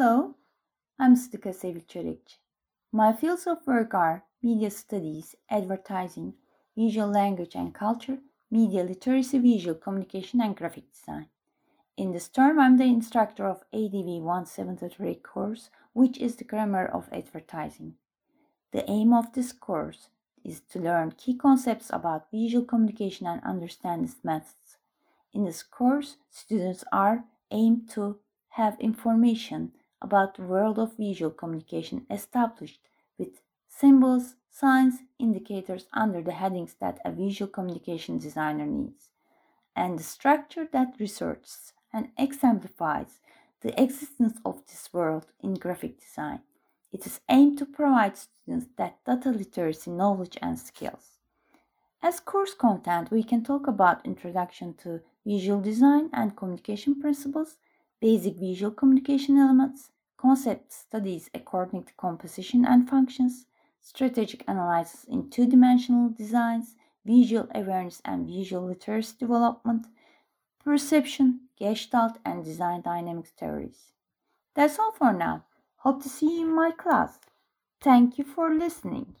Hello, I'm Sıdıka Sevil My fields of work are media studies, advertising, visual language and culture, media literacy, visual communication, and graphic design. In this term, I'm the instructor of ADV 173 course, which is the grammar of advertising. The aim of this course is to learn key concepts about visual communication and understand its methods. In this course, students are aimed to have information about the world of visual communication established with symbols, signs, indicators under the headings that a visual communication designer needs, and the structure that researches and exemplifies the existence of this world in graphic design. It is aimed to provide students that data literacy knowledge and skills. As course content, we can talk about introduction to visual design and communication principles, basic visual communication elements, concept studies according to composition and functions, strategic analysis in two-dimensional designs, visual awareness and visual literacy development, perception, gestalt, and design dynamics theories. That's all for now. Hope to see you in my class. Thank you for listening.